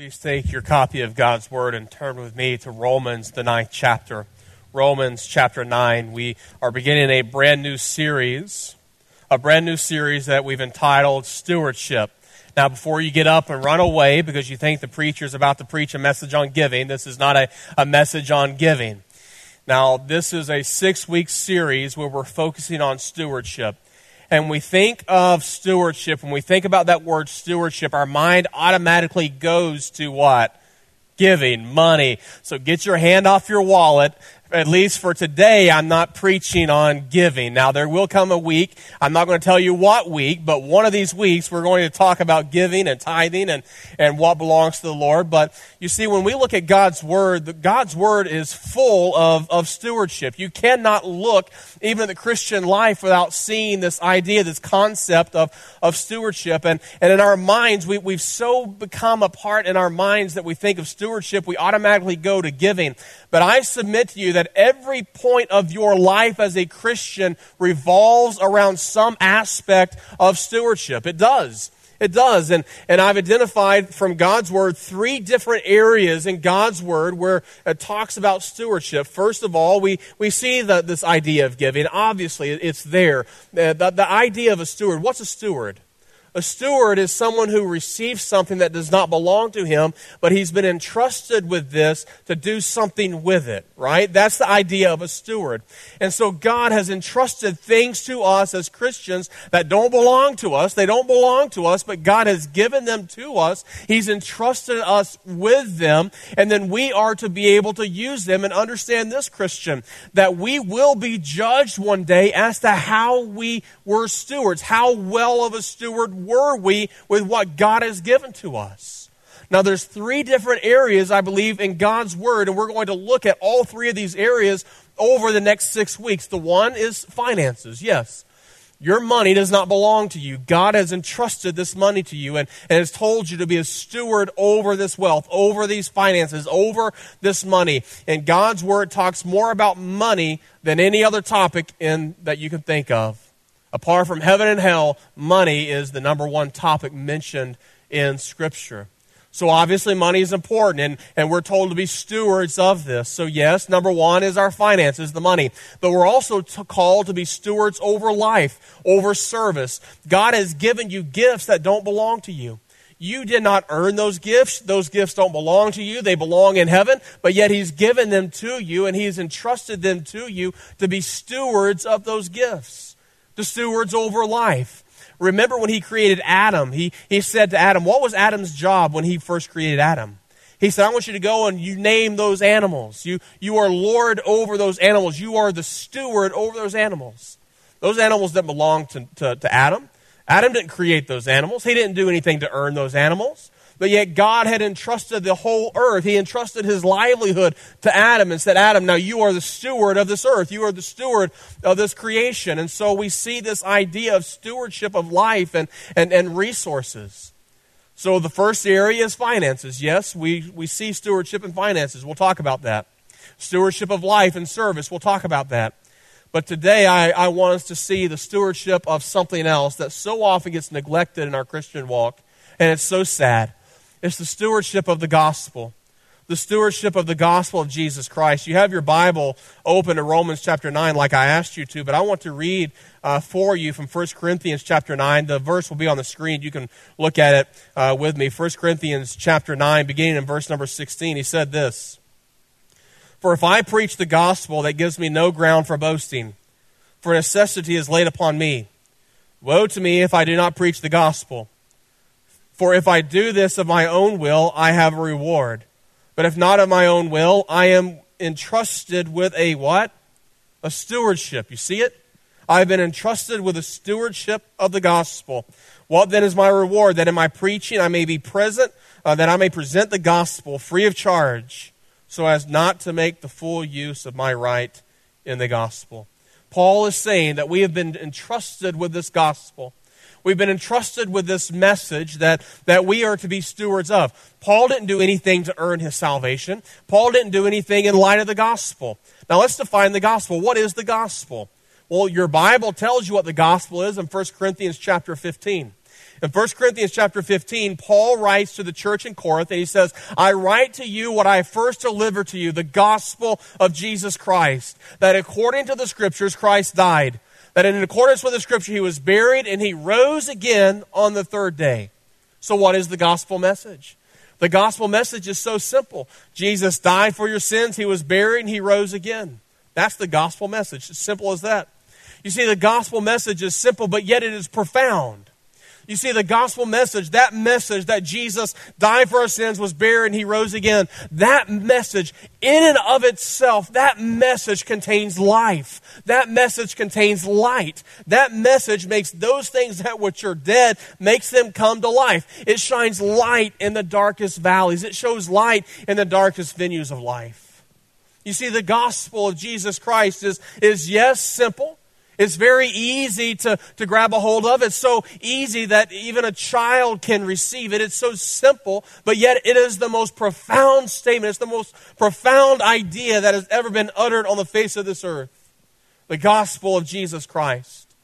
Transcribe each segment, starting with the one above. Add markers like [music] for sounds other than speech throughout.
Please take your copy of God's Word and turn with me to Romans, the ninth chapter. Romans chapter 9. We are beginning a brand new series, a brand new series that we've entitled Stewardship. Now, before you get up and run away because you think the preacher is about to preach a message on giving, this is not a, a message on giving. Now, this is a six week series where we're focusing on stewardship and we think of stewardship, when we think about that word stewardship, our mind automatically goes to what? Giving, money. So get your hand off your wallet at least for today, I'm not preaching on giving. Now, there will come a week. I'm not going to tell you what week, but one of these weeks we're going to talk about giving and tithing and, and what belongs to the Lord. But you see, when we look at God's Word, God's Word is full of, of stewardship. You cannot look even at the Christian life without seeing this idea, this concept of, of stewardship. And, and in our minds, we, we've so become a part in our minds that we think of stewardship, we automatically go to giving. But I submit to you that that every point of your life as a Christian revolves around some aspect of stewardship. It does. It does. And, and I've identified from God's Word three different areas in God's Word where it talks about stewardship. First of all, we, we see the, this idea of giving. Obviously, it's there. The, the, the idea of a steward. What's a steward? A steward is someone who receives something that does not belong to him, but he's been entrusted with this to do something with it, right? That's the idea of a steward. And so God has entrusted things to us as Christians that don't belong to us. They don't belong to us, but God has given them to us. He's entrusted us with them, and then we are to be able to use them and understand this, Christian, that we will be judged one day as to how we were stewards, how well of a steward were we with what God has given to us? Now, there's three different areas, I believe, in God's Word, and we're going to look at all three of these areas over the next six weeks. The one is finances, yes. Your money does not belong to you. God has entrusted this money to you and, and has told you to be a steward over this wealth, over these finances, over this money. And God's Word talks more about money than any other topic in, that you can think of. Apart from heaven and hell, money is the number one topic mentioned in Scripture. So obviously, money is important, and, and we're told to be stewards of this. So, yes, number one is our finances, the money. But we're also to called to be stewards over life, over service. God has given you gifts that don't belong to you. You did not earn those gifts. Those gifts don't belong to you. They belong in heaven, but yet He's given them to you, and He's entrusted them to you to be stewards of those gifts the stewards over life. Remember when he created Adam, he, he said to Adam, What was Adam's job when he first created Adam? He said, I want you to go and you name those animals. You, you are Lord over those animals. You are the steward over those animals. Those animals that belong to, to, to Adam. Adam didn't create those animals. He didn't do anything to earn those animals. But yet God had entrusted the whole earth. He entrusted his livelihood to Adam and said, Adam, now you are the steward of this earth. You are the steward of this creation. And so we see this idea of stewardship of life and, and, and resources. So the first area is finances. Yes, we, we see stewardship and finances. We'll talk about that. Stewardship of life and service. We'll talk about that. But today I, I want us to see the stewardship of something else that so often gets neglected in our Christian walk. And it's so sad. It's the stewardship of the gospel. The stewardship of the gospel of Jesus Christ. You have your Bible open to Romans chapter 9, like I asked you to, but I want to read uh, for you from 1 Corinthians chapter 9. The verse will be on the screen. You can look at it uh, with me. 1 Corinthians chapter 9, beginning in verse number 16. He said this For if I preach the gospel, that gives me no ground for boasting, for necessity is laid upon me. Woe to me if I do not preach the gospel. For if I do this of my own will, I have a reward. But if not of my own will, I am entrusted with a what? A stewardship. You see it? I've been entrusted with a stewardship of the gospel. What then is my reward? That in my preaching I may be present, uh, that I may present the gospel free of charge, so as not to make the full use of my right in the gospel. Paul is saying that we have been entrusted with this gospel. We've been entrusted with this message that, that we are to be stewards of. Paul didn't do anything to earn his salvation. Paul didn't do anything in light of the gospel. Now let's define the gospel. What is the gospel? Well, your Bible tells you what the gospel is in 1 Corinthians chapter 15. In 1 Corinthians chapter 15, Paul writes to the church in Corinth and he says, I write to you what I first delivered to you, the gospel of Jesus Christ, that according to the scriptures, Christ died, that in accordance with the scripture, he was buried and he rose again on the third day. So, what is the gospel message? The gospel message is so simple Jesus died for your sins, he was buried, and he rose again. That's the gospel message. As simple as that. You see, the gospel message is simple, but yet it is profound. You see, the gospel message, that message that Jesus died for our sins, was buried, and he rose again, that message, in and of itself, that message contains life. That message contains light. That message makes those things that which are dead, makes them come to life. It shines light in the darkest valleys. It shows light in the darkest venues of life. You see, the gospel of Jesus Christ is, is yes, simple. It's very easy to, to grab a hold of. It's so easy that even a child can receive it. It's so simple, but yet it is the most profound statement. It's the most profound idea that has ever been uttered on the face of this earth. The gospel of Jesus Christ.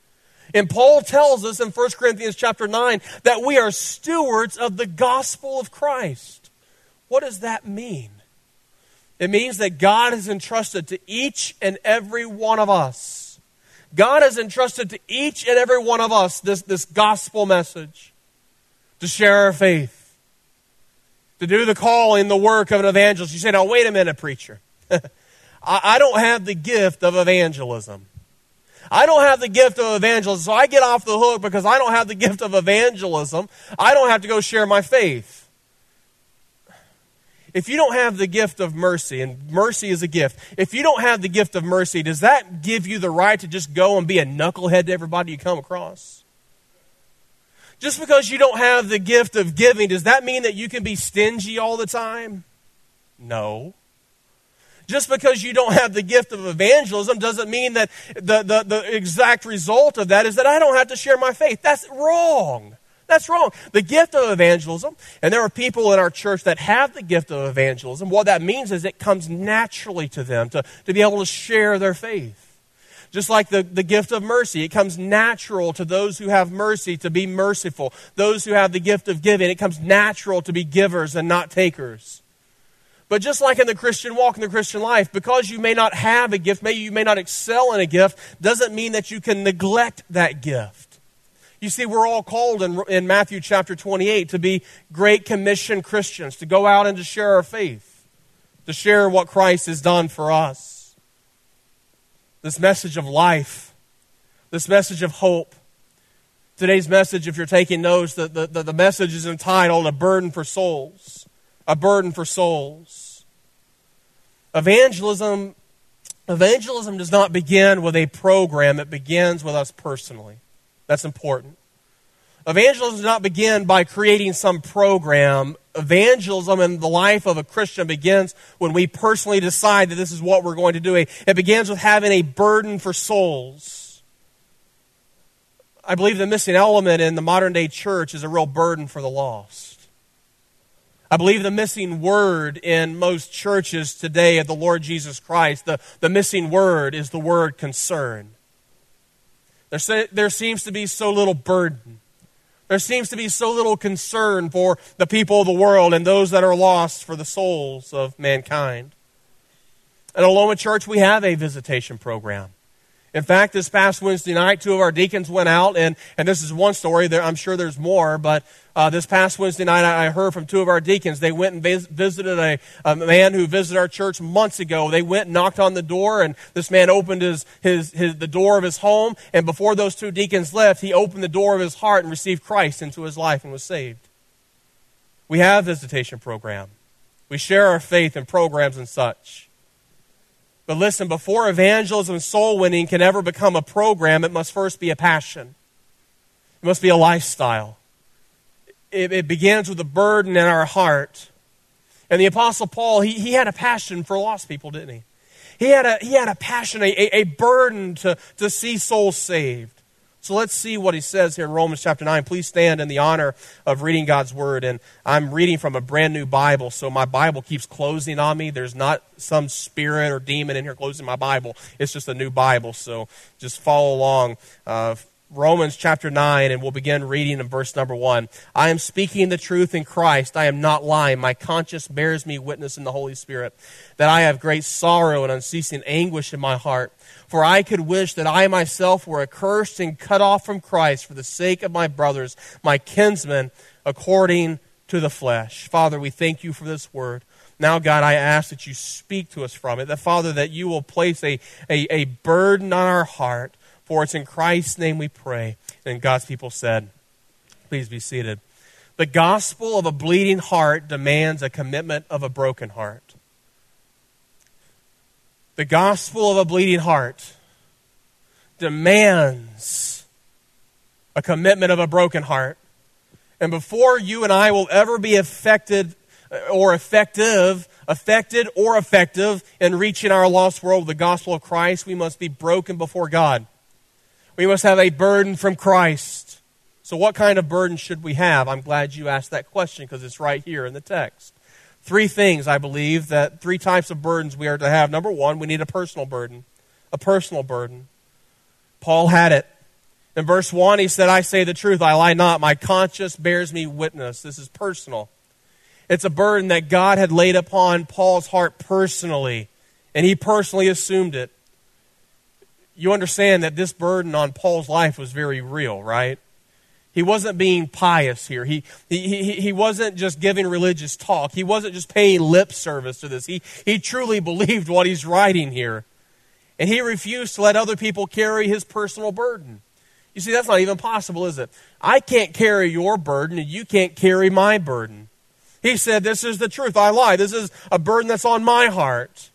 And Paul tells us in 1 Corinthians chapter 9 that we are stewards of the gospel of Christ. What does that mean? It means that God has entrusted to each and every one of us God has entrusted to each and every one of us this, this gospel message to share our faith, to do the calling, the work of an evangelist. You say, now, wait a minute, preacher. [laughs] I, I don't have the gift of evangelism. I don't have the gift of evangelism, so I get off the hook because I don't have the gift of evangelism. I don't have to go share my faith if you don't have the gift of mercy, and mercy is a gift, if you don't have the gift of mercy, does that give you the right to just go and be a knucklehead to everybody you come across? Just because you don't have the gift of giving, does that mean that you can be stingy all the time? No. Just because you don't have the gift of evangelism doesn't mean that the, the, the exact result of that is that I don't have to share my faith. That's wrong. That's wrong. The gift of evangelism, and there are people in our church that have the gift of evangelism, what that means is it comes naturally to them to, to be able to share their faith. Just like the, the gift of mercy, it comes natural to those who have mercy to be merciful. Those who have the gift of giving, it comes natural to be givers and not takers. But just like in the Christian walk, in the Christian life, because you may not have a gift, maybe you may not excel in a gift, doesn't mean that you can neglect that gift. You see, we're all called in, in Matthew chapter 28 to be Great Commission Christians, to go out and to share our faith, to share what Christ has done for us. This message of life, this message of hope. Today's message, if you're taking notes, the, the, the message is entitled A Burden for Souls. A Burden for Souls. Evangelism, evangelism does not begin with a program, it begins with us personally. That's important. Evangelism does not begin by creating some program. Evangelism in the life of a Christian begins when we personally decide that this is what we're going to do. It begins with having a burden for souls. I believe the missing element in the modern day church is a real burden for the lost. I believe the missing word in most churches today of the Lord Jesus Christ, the, the missing word is the word concern. There, there seems to be so little burden. There seems to be so little concern for the people of the world and those that are lost for the souls of mankind. At Aloma Church, we have a visitation program. In fact, this past Wednesday night, two of our deacons went out, and, and this is one story. There, I'm sure there's more, but uh, this past Wednesday night, I heard from two of our deacons. They went and vis- visited a, a, man who visited our church months ago. They went and knocked on the door, and this man opened his, his, his, the door of his home. And before those two deacons left, he opened the door of his heart and received Christ into his life and was saved. We have visitation program. We share our faith in programs and such. But listen, before evangelism and soul winning can ever become a program, it must first be a passion. It must be a lifestyle it, it begins with a burden in our heart. And the Apostle Paul, he, he had a passion for lost people, didn't he? He had a, he had a passion, a, a burden to, to see souls saved. So let's see what he says here in Romans chapter 9. Please stand in the honor of reading God's word. And I'm reading from a brand new Bible, so my Bible keeps closing on me. There's not some spirit or demon in here closing my Bible. It's just a new Bible, so just follow along uh, Romans chapter 9, and we'll begin reading in verse number 1. I am speaking the truth in Christ. I am not lying. My conscience bears me witness in the Holy Spirit that I have great sorrow and unceasing anguish in my heart. For I could wish that I myself were accursed and cut off from Christ for the sake of my brothers, my kinsmen, according to the flesh. Father, we thank you for this word. Now, God, I ask that you speak to us from it. That, Father, that you will place a, a, a burden on our heart for it's in Christ's name we pray. And God's people said, Please be seated. The gospel of a bleeding heart demands a commitment of a broken heart. The gospel of a bleeding heart demands a commitment of a broken heart. And before you and I will ever be affected uh, or effective, affected or effective in reaching our lost world with the gospel of Christ, we must be broken before God. We must have a burden from Christ. So, what kind of burden should we have? I'm glad you asked that question because it's right here in the text. Three things, I believe, that three types of burdens we are to have. Number one, we need a personal burden. A personal burden. Paul had it. In verse 1, he said, I say the truth, I lie not. My conscience bears me witness. This is personal. It's a burden that God had laid upon Paul's heart personally, and he personally assumed it you understand that this burden on Paul's life was very real, right? He wasn't being pious here. He, he, he, wasn't just giving religious talk. He wasn't just paying lip service to this. He, he truly believed what he's writing here. And he refused to let other people carry his personal burden. You see, that's not even possible, is it? I can't carry your burden, and you can't carry my burden. He said, This is the truth. I lie. This is a burden that's on my heart.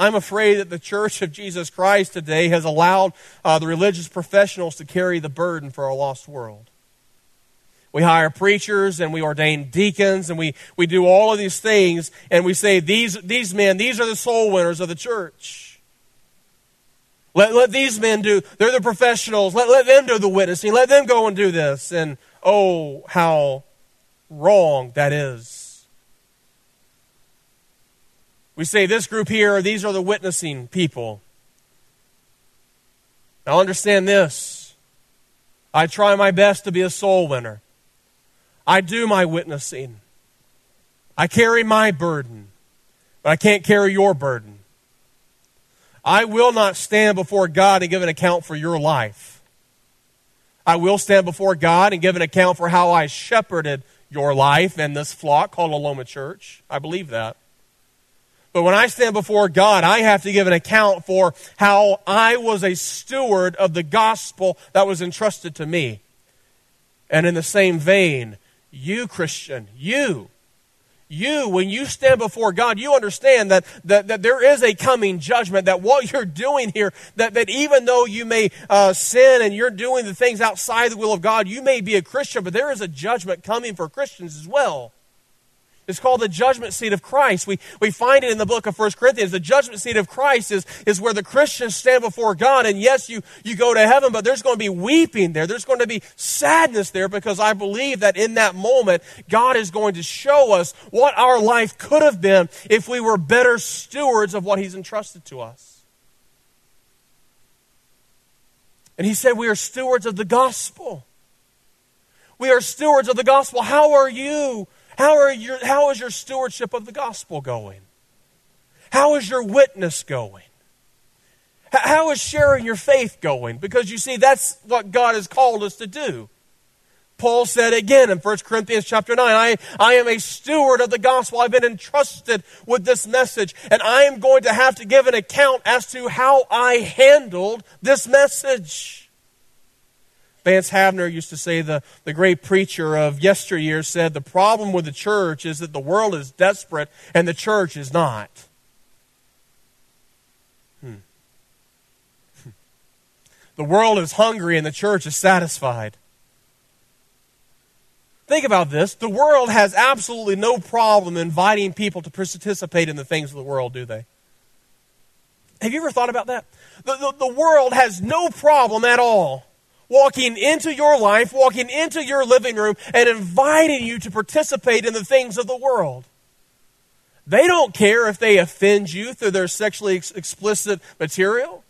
I'm afraid that the Church of Jesus Christ today has allowed uh, the religious professionals to carry the burden for a lost world. We hire preachers and we ordain deacons and we, we do all of these things and we say, these, these men, these are the soul winners of the church. Let, let these men do, they're the professionals. Let, let them do the witnessing. Let them go and do this. And oh, how wrong that is. We say this group here, these are the witnessing people. Now understand this. I try my best to be a soul winner. I do my witnessing. I carry my burden, but I can't carry your burden. I will not stand before God and give an account for your life. I will stand before God and give an account for how I shepherded your life and this flock called Aloma Church. I believe that. But when I stand before God, I have to give an account for how I was a steward of the gospel that was entrusted to me. And in the same vein, you, Christian, you, you, when you stand before God, you understand that, that, that there is a coming judgment, that what you're doing here, that, that even though you may uh, sin and you're doing the things outside the will of God, you may be a Christian, but there is a judgment coming for Christians as well. It's called the judgment seat of Christ. We, we find it in the book of 1 Corinthians. The judgment seat of Christ is, is where the Christians stand before God. And yes, you, you go to heaven, but there's going to be weeping there. There's going to be sadness there because I believe that in that moment, God is going to show us what our life could have been if we were better stewards of what He's entrusted to us. And He said, We are stewards of the gospel. We are stewards of the gospel. How are you? How, are your, how is your stewardship of the gospel going? How is your witness going? How is sharing your faith going? Because you see, that's what God has called us to do. Paul said again in 1 Corinthians chapter 9, I, I am a steward of the gospel. I've been entrusted with this message, and I am going to have to give an account as to how I handled this message. Vance Havner used to say, the, the great preacher of yesteryear said, the problem with the church is that the world is desperate and the church is not. Hmm. The world is hungry and the church is satisfied. Think about this. The world has absolutely no problem inviting people to participate in the things of the world, do they? Have you ever thought about that? The, the, the world has no problem at all walking into your life, walking into your living room, and inviting you to participate in the things of the world. They don't care if they offend you through their sexually ex- explicit material.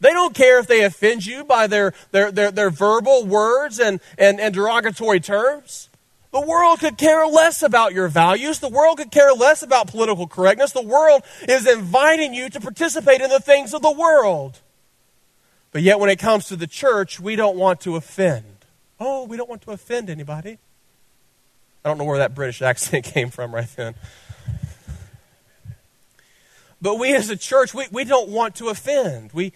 They don't care if they offend you by their, their, their, their verbal words and, and, and derogatory terms. The world could care less about your values. The world could care less about political correctness. The world is inviting you to participate in the things of the world. But yet, when it comes to the church, we don't want to offend. Oh, we don't want to offend anybody. I don't know where that British accent [laughs] came from right then. But we as a church, we, we don't want to offend. We,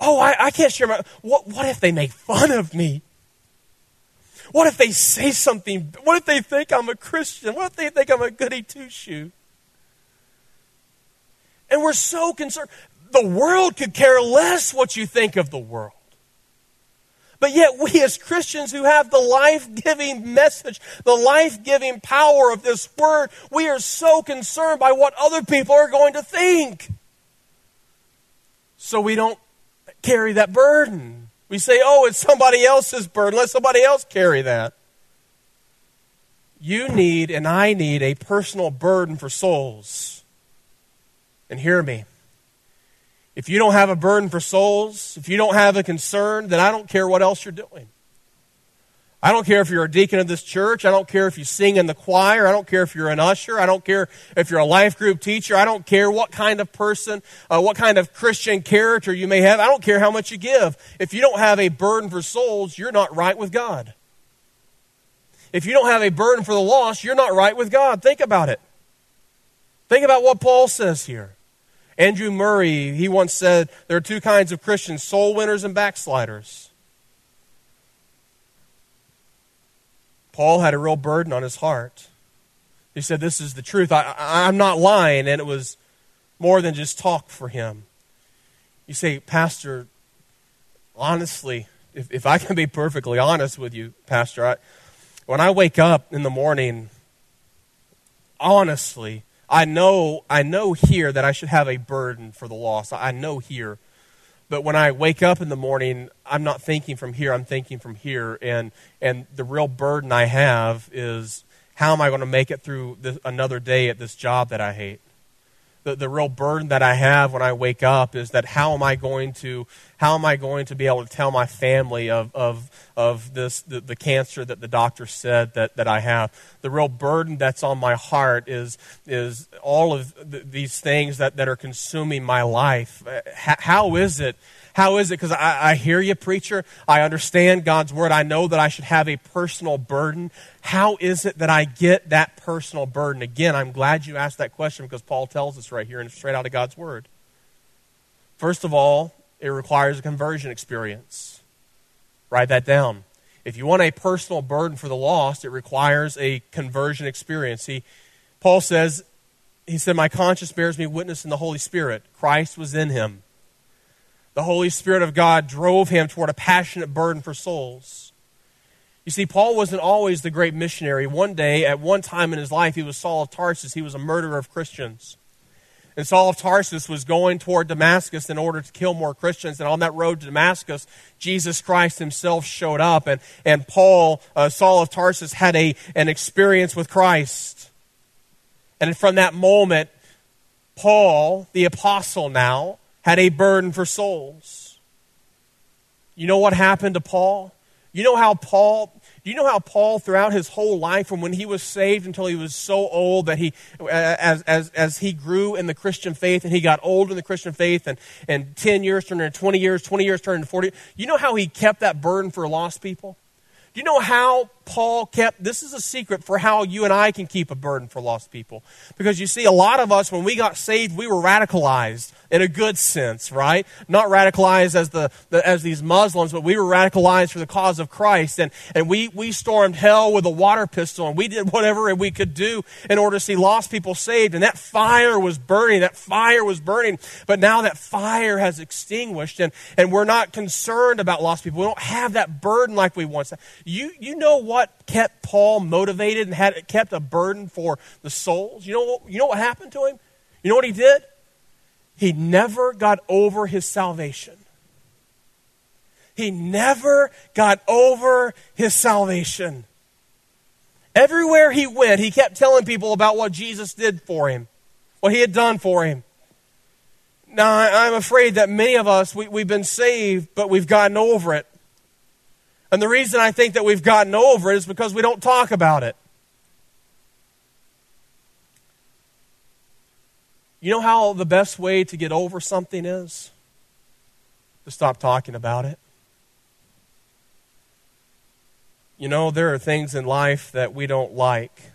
oh, I, I can't share my, what, what if they make fun of me? What if they say something? What if they think I'm a Christian? What if they think I'm a goody two shoe? And we're so concerned. The world could care less what you think of the world. But yet, we as Christians who have the life giving message, the life giving power of this word, we are so concerned by what other people are going to think. So we don't carry that burden. We say, oh, it's somebody else's burden. Let somebody else carry that. You need and I need a personal burden for souls. And hear me. If you don't have a burden for souls, if you don't have a concern, then I don't care what else you're doing. I don't care if you're a deacon of this church. I don't care if you sing in the choir. I don't care if you're an usher. I don't care if you're a life group teacher. I don't care what kind of person, uh, what kind of Christian character you may have. I don't care how much you give. If you don't have a burden for souls, you're not right with God. If you don't have a burden for the lost, you're not right with God. Think about it. Think about what Paul says here. Andrew Murray, he once said there are two kinds of Christians soul winners and backsliders. Paul had a real burden on his heart. He said, This is the truth. I, I'm not lying. And it was more than just talk for him. You say, Pastor, honestly, if, if I can be perfectly honest with you, Pastor, I, when I wake up in the morning, honestly, I know, I know here that I should have a burden for the lost. I know here but when I wake up in the morning, I'm not thinking from here, I'm thinking from here. And, and the real burden I have is how am I going to make it through this, another day at this job that I hate? The, the real burden that I have when I wake up is that how am I going to how am I going to be able to tell my family of, of, of this the, the cancer that the doctor said that, that I have? The real burden that's on my heart is is all of the, these things that, that are consuming my life. Uh, how, how is it how is it? Because I, I hear you, preacher. I understand God's word. I know that I should have a personal burden. How is it that I get that personal burden? Again, I'm glad you asked that question because Paul tells us right here and straight out of God's word. First of all, it requires a conversion experience. Write that down. If you want a personal burden for the lost, it requires a conversion experience. He, Paul says, he said, My conscience bears me witness in the Holy Spirit. Christ was in him the Holy Spirit of God drove him toward a passionate burden for souls. You see, Paul wasn't always the great missionary. One day, at one time in his life, he was Saul of Tarsus. He was a murderer of Christians. And Saul of Tarsus was going toward Damascus in order to kill more Christians. And on that road to Damascus, Jesus Christ himself showed up. And, and Paul, uh, Saul of Tarsus, had a, an experience with Christ. And from that moment, Paul, the apostle now, had a burden for souls. You know what happened to Paul? You know how Paul do you know how Paul, throughout his whole life, from when he was saved until he was so old that he, as, as, as he grew in the Christian faith and he got old in the Christian faith, and, and 10 years turned into 20 years, 20 years turned into 40, you know how he kept that burden for lost people? Do you know how Paul kept this is a secret for how you and I can keep a burden for lost people? Because you see, a lot of us, when we got saved, we were radicalized in a good sense, right? Not radicalized as the, the, as these Muslims, but we were radicalized for the cause of Christ. And, and we, we stormed hell with a water pistol and we did whatever we could do in order to see lost people saved. And that fire was burning. That fire was burning. But now that fire has extinguished and, and we're not concerned about lost people. We don't have that burden like we once had. You, you know what kept Paul motivated and had kept a burden for the souls? You know, you know what happened to him? You know what he did? He never got over his salvation. He never got over his salvation. Everywhere he went, he kept telling people about what Jesus did for him, what he had done for him. Now, I'm afraid that many of us, we, we've been saved, but we've gotten over it. And the reason I think that we've gotten over it is because we don't talk about it. You know how the best way to get over something is? To stop talking about it. You know, there are things in life that we don't like.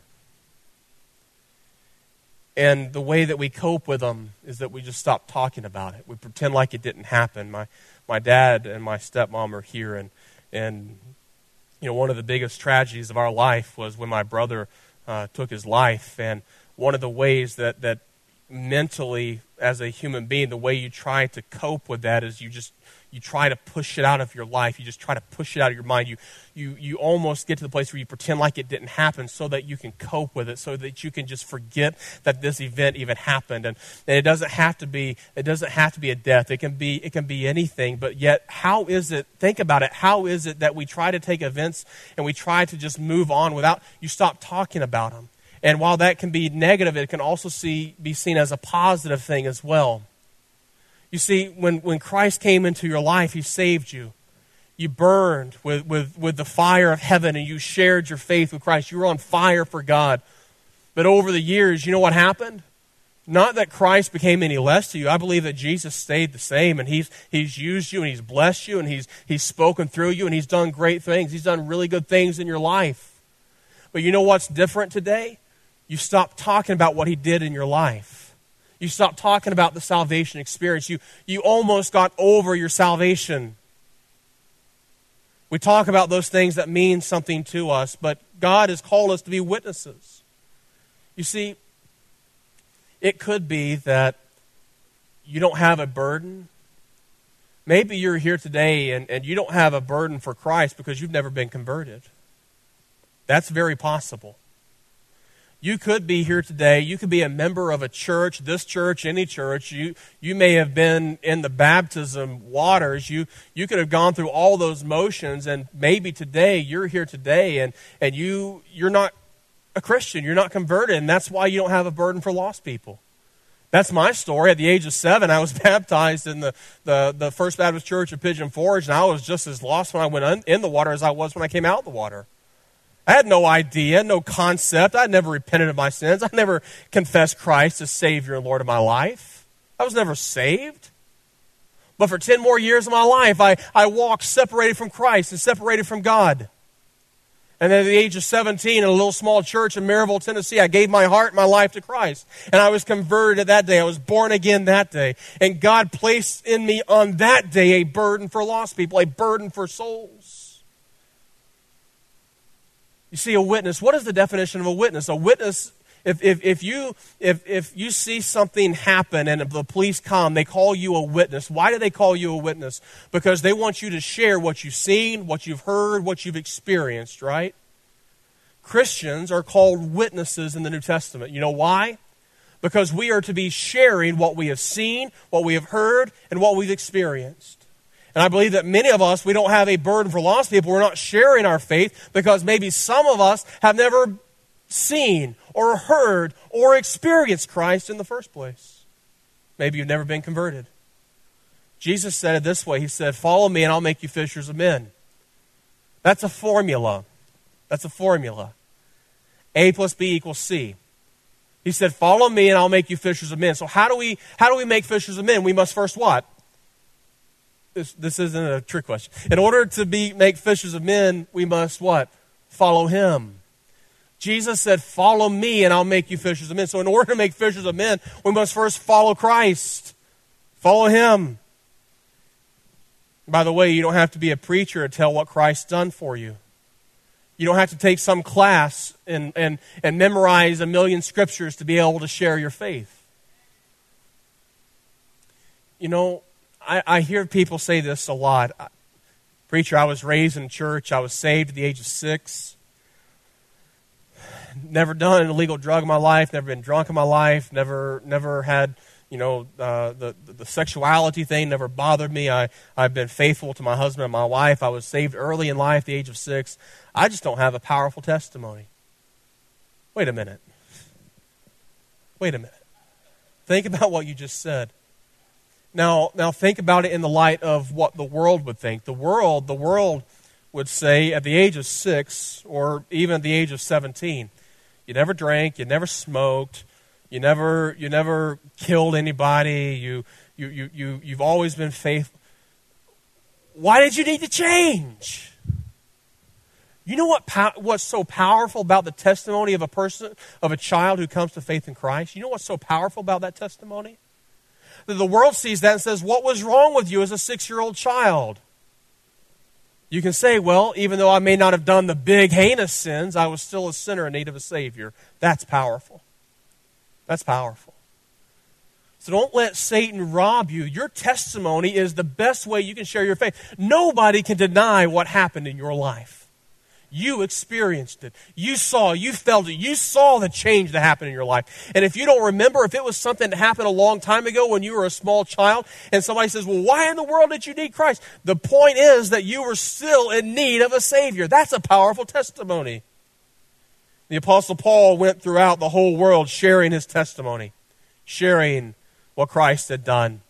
And the way that we cope with them is that we just stop talking about it. We pretend like it didn't happen. My, my dad and my stepmom are here, and, and you know, one of the biggest tragedies of our life was when my brother uh, took his life. And one of the ways that, that mentally, as a human being, the way you try to cope with that is you just you try to push it out of your life. You just try to push it out of your mind. You, you, you almost get to the place where you pretend like it didn't happen so that you can cope with it, so that you can just forget that this event even happened. And, and it doesn't have to be, it doesn't have to be a death. It can be, it can be anything. But yet, how is it, think about it, how is it that we try to take events and we try to just move on without, you stop talking about them. And while that can be negative, it can also see, be seen as a positive thing as well. You see, when, when Christ came into your life, He saved you. You burned with, with, with the fire of heaven and you shared your faith with Christ. You were on fire for God. But over the years, you know what happened? Not that Christ became any less to you. I believe that Jesus stayed the same and he's, he's used you and he's blessed you and he's, he's spoken through you and he's done great things. He's done really good things in your life. But you know what's different today? You stop talking about what he did in your life. You stopped talking about the salvation experience. You, you almost got over your salvation. We talk about those things that mean something to us, but God has called us to be witnesses. You see, it could be that you don't have a burden. Maybe you're here today and, and you don't have a burden for Christ because you've never been converted. That's very possible. You could be here today. You could be a member of a church, this church, any church. You, you may have been in the baptism waters. You, you could have gone through all those motions, and maybe today you're here today and, and you, you're not a Christian. You're not converted, and that's why you don't have a burden for lost people. That's my story. At the age of seven, I was [laughs] baptized in the, the, the First Baptist Church of Pigeon Forge, and I was just as lost when I went in the water as I was when I came out of the water. I had no idea, no concept. I never repented of my sins. I never confessed Christ as Savior and Lord of my life. I was never saved. But for 10 more years of my life, I, I walked separated from Christ and separated from God. And then at the age of 17, in a little small church in Maryville, Tennessee, I gave my heart and my life to Christ. And I was converted that day. I was born again that day. And God placed in me on that day a burden for lost people, a burden for souls. You see, a witness, what is the definition of a witness? A witness, if, if, if, you, if, if you see something happen and the police come, they call you a witness. Why do they call you a witness? Because they want you to share what you've seen, what you've heard, what you've experienced, right? Christians are called witnesses in the New Testament. You know why? Because we are to be sharing what we have seen, what we have heard, and what we've experienced. And I believe that many of us, we don't have a burden for lost people. We're not sharing our faith because maybe some of us have never seen or heard or experienced Christ in the first place. Maybe you've never been converted. Jesus said it this way He said, Follow me and I'll make you fishers of men. That's a formula. That's a formula. A plus B equals C. He said, Follow me and I'll make you fishers of men. So how do we how do we make fishers of men? We must first what? This, this isn't a trick question. In order to be make fishers of men, we must what? Follow him. Jesus said, Follow me, and I'll make you fishers of men. So, in order to make fishers of men, we must first follow Christ. Follow him. By the way, you don't have to be a preacher to tell what Christ's done for you. You don't have to take some class and, and, and memorize a million scriptures to be able to share your faith. You know, I, I hear people say this a lot. Preacher, I was raised in church. I was saved at the age of six. Never done an illegal drug in my life. Never been drunk in my life. Never, never had, you know, uh, the, the sexuality thing never bothered me. I, I've been faithful to my husband and my wife. I was saved early in life, the age of six. I just don't have a powerful testimony. Wait a minute. Wait a minute. Think about what you just said. Now, now think about it in the light of what the world would think. The world, the world would say at the age of six or even at the age of 17, you never drank, you never smoked, you never, you never killed anybody, you, you, you, you, you've always been faithful. Why did you need to change? You know what what's so powerful about the testimony of a person, of a child who comes to faith in Christ? You know what's so powerful about that testimony? The world sees that and says, What was wrong with you as a six year old child? You can say, Well, even though I may not have done the big, heinous sins, I was still a sinner in need of a Savior. That's powerful. That's powerful. So don't let Satan rob you. Your testimony is the best way you can share your faith. Nobody can deny what happened in your life. You experienced it. You saw, you felt it. You saw the change that happened in your life. And if you don't remember, if it was something that happened a long time ago when you were a small child, and somebody says, Well, why in the world did you need Christ? The point is that you were still in need of a Savior. That's a powerful testimony. The Apostle Paul went throughout the whole world sharing his testimony, sharing what Christ had done.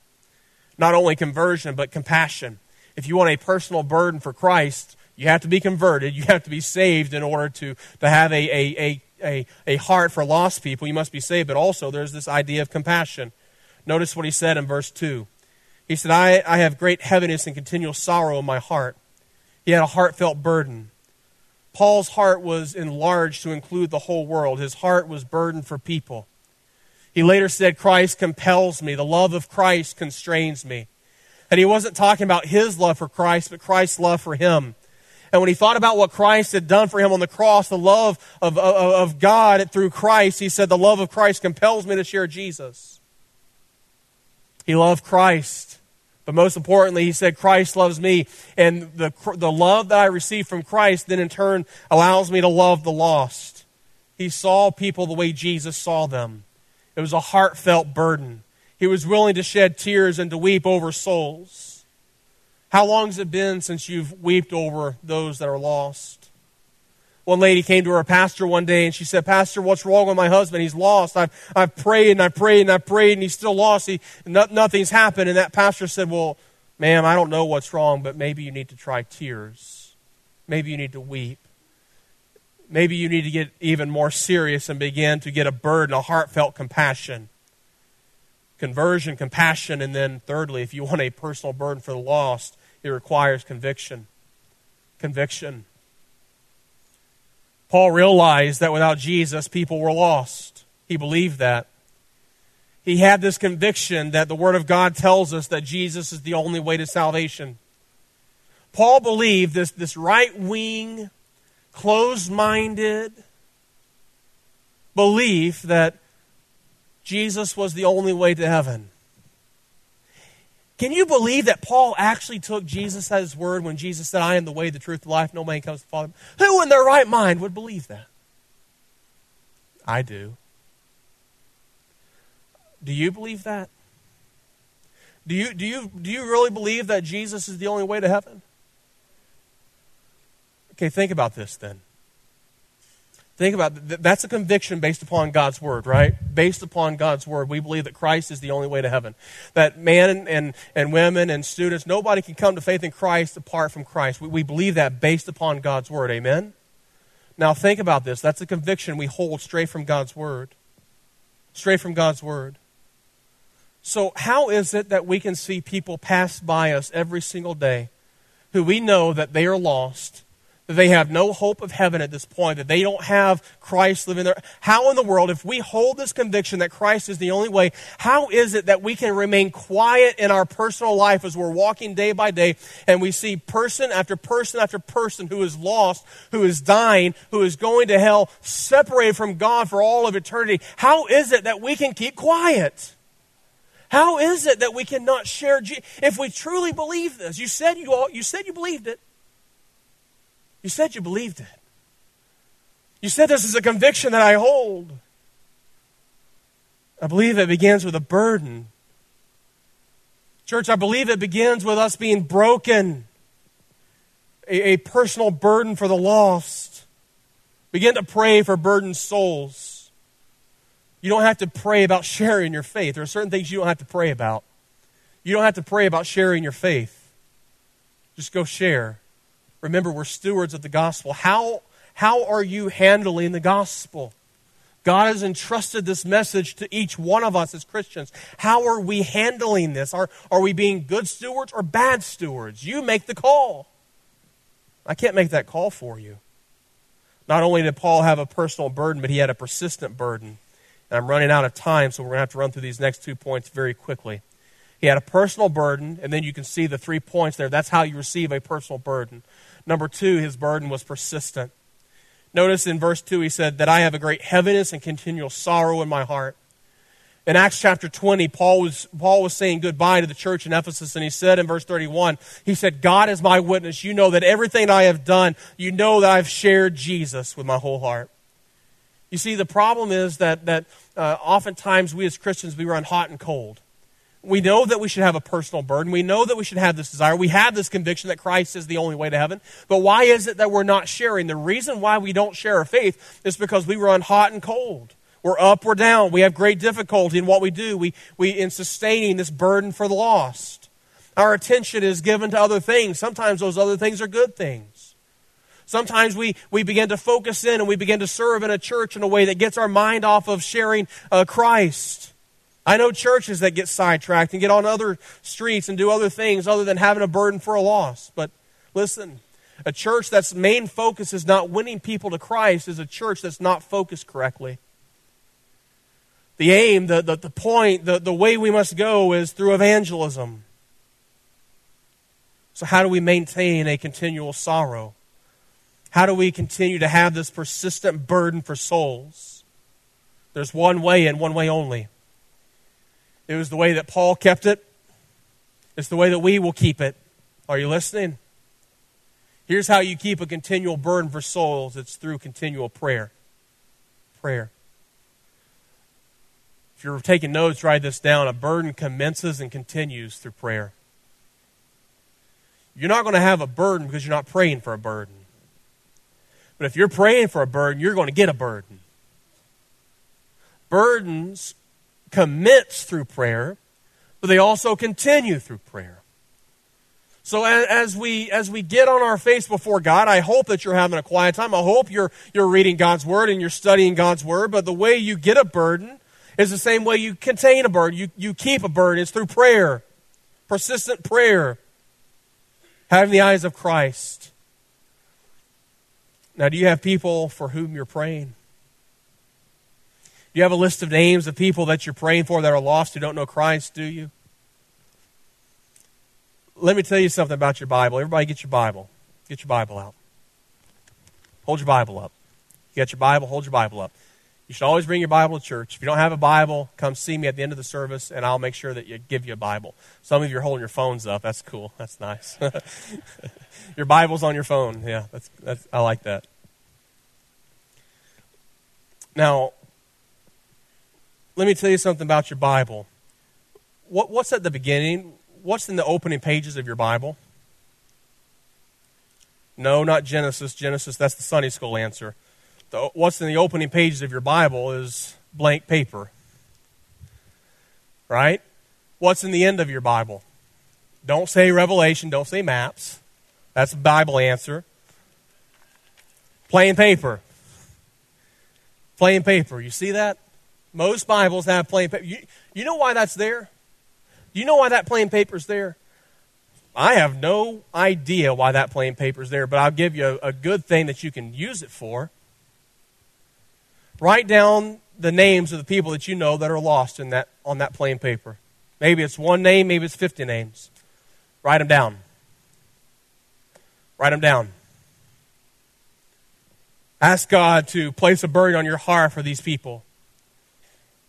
Not only conversion, but compassion. If you want a personal burden for Christ, you have to be converted. You have to be saved in order to, to have a, a, a, a, a heart for lost people. You must be saved. But also, there's this idea of compassion. Notice what he said in verse 2. He said, I, I have great heaviness and continual sorrow in my heart. He had a heartfelt burden. Paul's heart was enlarged to include the whole world. His heart was burdened for people. He later said, Christ compels me. The love of Christ constrains me. And he wasn't talking about his love for Christ, but Christ's love for him. And when he thought about what Christ had done for him on the cross, the love of, of, of God through Christ, he said, The love of Christ compels me to share Jesus. He loved Christ. But most importantly, he said, Christ loves me. And the, the love that I receive from Christ then in turn allows me to love the lost. He saw people the way Jesus saw them. It was a heartfelt burden. He was willing to shed tears and to weep over souls. How long has it been since you've wept over those that are lost? One lady came to her pastor one day and she said, Pastor, what's wrong with my husband? He's lost. I've, I've prayed and I've prayed and I've prayed and he's still lost. He, no, nothing's happened. And that pastor said, Well, ma'am, I don't know what's wrong, but maybe you need to try tears. Maybe you need to weep. Maybe you need to get even more serious and begin to get a burden, a heartfelt compassion conversion, compassion, and then thirdly, if you want a personal burden for the lost, it requires conviction. Conviction. Paul realized that without Jesus, people were lost. He believed that. He had this conviction that the Word of God tells us that Jesus is the only way to salvation. Paul believed this, this right wing, closed minded belief that Jesus was the only way to heaven. Can you believe that Paul actually took Jesus at his word when Jesus said, I am the way, the truth, the life, no man comes to the Father? Who in their right mind would believe that? I do. Do you believe that? Do you, do, you, do you really believe that Jesus is the only way to heaven? Okay, think about this then. Think about. That's a conviction based upon God's word, right? Based upon God's word, we believe that Christ is the only way to heaven. That men and, and women and students, nobody can come to faith in Christ apart from Christ. We, we believe that based upon God's word. Amen? Now, think about this. That's a conviction we hold straight from God's word. Straight from God's word. So, how is it that we can see people pass by us every single day who we know that they are lost? That they have no hope of heaven at this point, that they don't have Christ living there. How in the world, if we hold this conviction that Christ is the only way, how is it that we can remain quiet in our personal life as we're walking day by day and we see person after person after person who is lost, who is dying, who is going to hell, separated from God for all of eternity? How is it that we can keep quiet? How is it that we cannot share? If we truly believe this, you said you all, you said you believed it. You said you believed it. You said this is a conviction that I hold. I believe it begins with a burden. Church, I believe it begins with us being broken, a, a personal burden for the lost. Begin to pray for burdened souls. You don't have to pray about sharing your faith. There are certain things you don't have to pray about. You don't have to pray about sharing your faith. Just go share. Remember, we're stewards of the gospel. How, how are you handling the gospel? God has entrusted this message to each one of us as Christians. How are we handling this? Are, are we being good stewards or bad stewards? You make the call. I can't make that call for you. Not only did Paul have a personal burden, but he had a persistent burden. And I'm running out of time, so we're going to have to run through these next two points very quickly. He had a personal burden, and then you can see the three points there. That's how you receive a personal burden. Number two, his burden was persistent. Notice in verse 2, he said, That I have a great heaviness and continual sorrow in my heart. In Acts chapter 20, Paul was, Paul was saying goodbye to the church in Ephesus, and he said in verse 31, he said, God is my witness. You know that everything I have done, you know that I've shared Jesus with my whole heart. You see, the problem is that, that uh, oftentimes we as Christians, we run hot and cold. We know that we should have a personal burden. We know that we should have this desire. We have this conviction that Christ is the only way to heaven. But why is it that we're not sharing? The reason why we don't share our faith is because we run hot and cold. We're up, we're down. We have great difficulty in what we do. We, we in sustaining this burden for the lost. Our attention is given to other things. Sometimes those other things are good things. Sometimes we, we begin to focus in and we begin to serve in a church in a way that gets our mind off of sharing uh, Christ. I know churches that get sidetracked and get on other streets and do other things other than having a burden for a loss. But listen, a church that's main focus is not winning people to Christ is a church that's not focused correctly. The aim, the, the, the point, the, the way we must go is through evangelism. So, how do we maintain a continual sorrow? How do we continue to have this persistent burden for souls? There's one way and one way only. It was the way that Paul kept it. It's the way that we will keep it. Are you listening? Here's how you keep a continual burden for souls it's through continual prayer. Prayer. If you're taking notes, write this down. A burden commences and continues through prayer. You're not going to have a burden because you're not praying for a burden. But if you're praying for a burden, you're going to get a burden. Burdens commits through prayer, but they also continue through prayer. So as we as we get on our face before God, I hope that you're having a quiet time. I hope you're you're reading God's word and you're studying God's word. But the way you get a burden is the same way you contain a burden. You you keep a burden. It's through prayer, persistent prayer, having the eyes of Christ. Now, do you have people for whom you're praying? You have a list of names of people that you're praying for that are lost who don't know Christ, do you? Let me tell you something about your Bible. Everybody get your Bible. Get your Bible out. Hold your Bible up. You got your Bible, hold your Bible up. You should always bring your Bible to church. If you don't have a Bible, come see me at the end of the service, and I'll make sure that you give you a Bible. Some of you are holding your phones up. That's cool. That's nice. [laughs] your Bible's on your phone. Yeah, that's, that's I like that. Now, let me tell you something about your Bible. What, what's at the beginning? What's in the opening pages of your Bible? No, not Genesis. Genesis, that's the Sunday school answer. The, what's in the opening pages of your Bible is blank paper. Right? What's in the end of your Bible? Don't say Revelation, don't say maps. That's a Bible answer. Plain paper. Plain paper. You see that? Most Bibles have plain paper. You, you know why that's there? You know why that plain paper's there? I have no idea why that plain paper's there, but I'll give you a, a good thing that you can use it for. Write down the names of the people that you know that are lost in that, on that plain paper. Maybe it's one name, maybe it's 50 names. Write them down. Write them down. Ask God to place a burden on your heart for these people.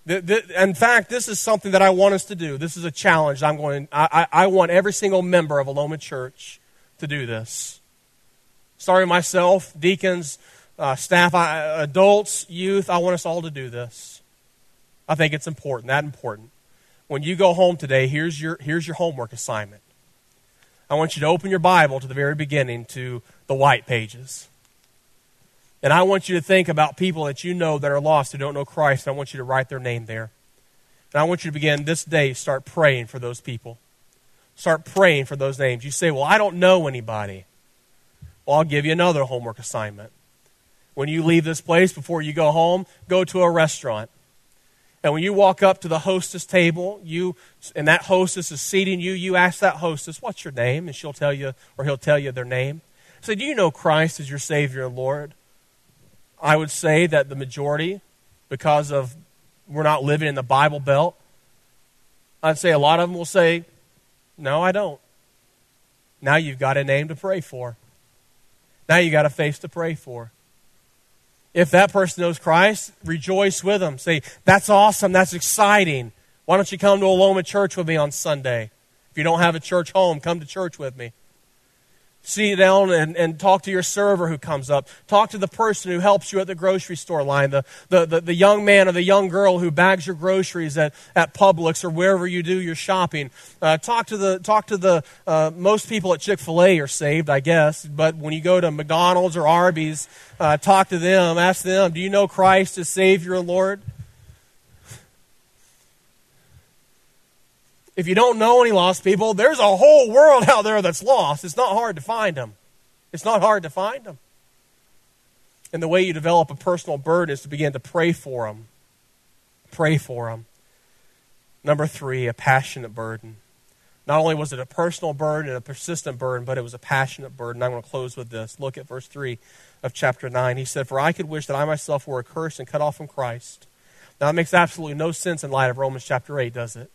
In fact, this is something that I want us to do. This is a challenge. I'm going. I, I, want every single member of Aloma Church to do this. Starting myself, deacons, uh, staff, I, adults, youth. I want us all to do this. I think it's important. That important. When you go home today, here's your here's your homework assignment. I want you to open your Bible to the very beginning to the white pages. And I want you to think about people that you know that are lost who don't know Christ. And I want you to write their name there. And I want you to begin this day, start praying for those people. Start praying for those names. You say, Well, I don't know anybody. Well, I'll give you another homework assignment. When you leave this place before you go home, go to a restaurant. And when you walk up to the hostess table, you and that hostess is seating you, you ask that hostess, "What's your name?" and she'll tell you or he'll tell you their name. Say, "Do you know Christ as your Savior and Lord?" I would say that the majority, because of we're not living in the Bible Belt, I'd say a lot of them will say, No, I don't. Now you've got a name to pray for. Now you've got a face to pray for. If that person knows Christ, rejoice with them. Say, That's awesome. That's exciting. Why don't you come to Aloma church with me on Sunday? If you don't have a church home, come to church with me sit down and, and talk to your server who comes up. Talk to the person who helps you at the grocery store line, the, the, the, the, young man or the young girl who bags your groceries at, at Publix or wherever you do your shopping. Uh, talk to the, talk to the uh, most people at Chick fil A are saved, I guess, but when you go to McDonald's or Arby's, uh, talk to them, ask them, do you know Christ as Savior and Lord? If you don't know any lost people, there's a whole world out there that's lost. It's not hard to find them. It's not hard to find them. And the way you develop a personal burden is to begin to pray for them. Pray for them. Number three, a passionate burden. Not only was it a personal burden and a persistent burden, but it was a passionate burden. I'm going to close with this. Look at verse 3 of chapter 9. He said, For I could wish that I myself were accursed and cut off from Christ. Now, it makes absolutely no sense in light of Romans chapter 8, does it?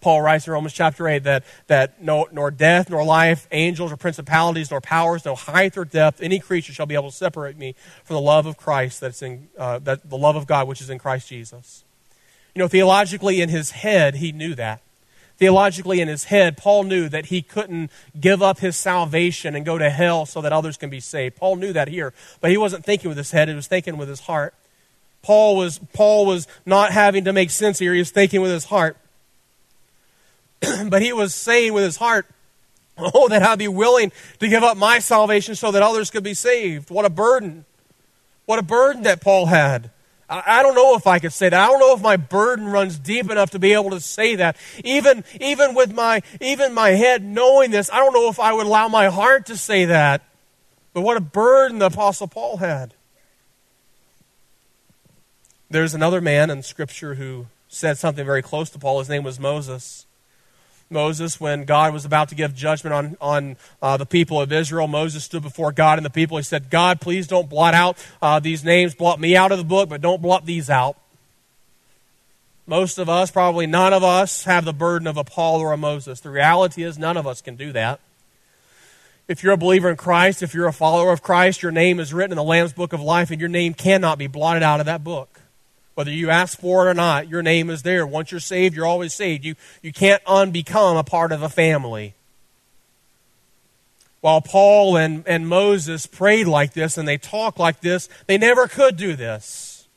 Paul writes in Romans chapter 8 that, that no, nor death, nor life, angels or principalities, nor powers, no height or depth, any creature shall be able to separate me from the love of Christ, that's in, uh, that, the love of God which is in Christ Jesus. You know, theologically in his head, he knew that. Theologically in his head, Paul knew that he couldn't give up his salvation and go to hell so that others can be saved. Paul knew that here, but he wasn't thinking with his head, he was thinking with his heart. Paul was, Paul was not having to make sense here, he was thinking with his heart. [clears throat] but he was saying with his heart, Oh, that I'd be willing to give up my salvation so that others could be saved. What a burden. What a burden that Paul had. I, don't know if I could say that. I don't know if my burden runs deep enough to be able to say that. Even, even with my, even my head knowing this, I don't know if I would allow my heart to say that. But what a burden the Apostle Paul had. There's another man in Scripture who said something very close to Paul. His name was Moses. Moses, when God was about to give judgment on, on uh, the people of Israel, Moses stood before God and the people. He said, God, please don't blot out uh, these names. Blot me out of the book, but don't blot these out. Most of us, probably none of us, have the burden of a Paul or a Moses. The reality is, none of us can do that. If you're a believer in Christ, if you're a follower of Christ, your name is written in the Lamb's Book of Life, and your name cannot be blotted out of that book. Whether you ask for it or not, your name is there. Once you're saved, you're always saved. You, you can't unbecome a part of a family. While Paul and, and Moses prayed like this and they talked like this, they never could do this.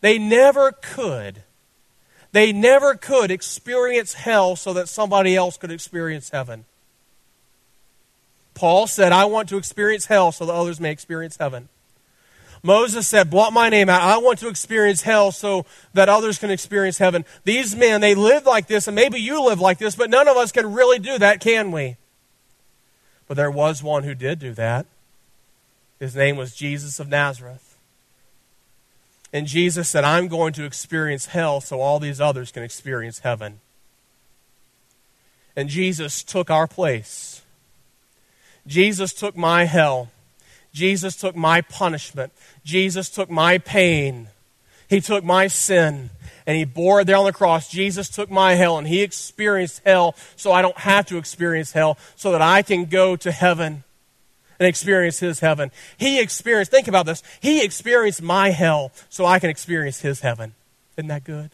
They never could. They never could experience hell so that somebody else could experience heaven. Paul said, I want to experience hell so that others may experience heaven. Moses said, Blot my name out. I want to experience hell so that others can experience heaven. These men, they live like this, and maybe you live like this, but none of us can really do that, can we? But there was one who did do that. His name was Jesus of Nazareth. And Jesus said, I'm going to experience hell so all these others can experience heaven. And Jesus took our place. Jesus took my hell. Jesus took my punishment. Jesus took my pain. He took my sin and he bore it there on the cross. Jesus took my hell and he experienced hell so I don't have to experience hell so that I can go to heaven and experience his heaven. He experienced, think about this, he experienced my hell so I can experience his heaven. Isn't that good?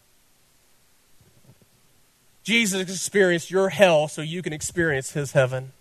Jesus experienced your hell so you can experience his heaven.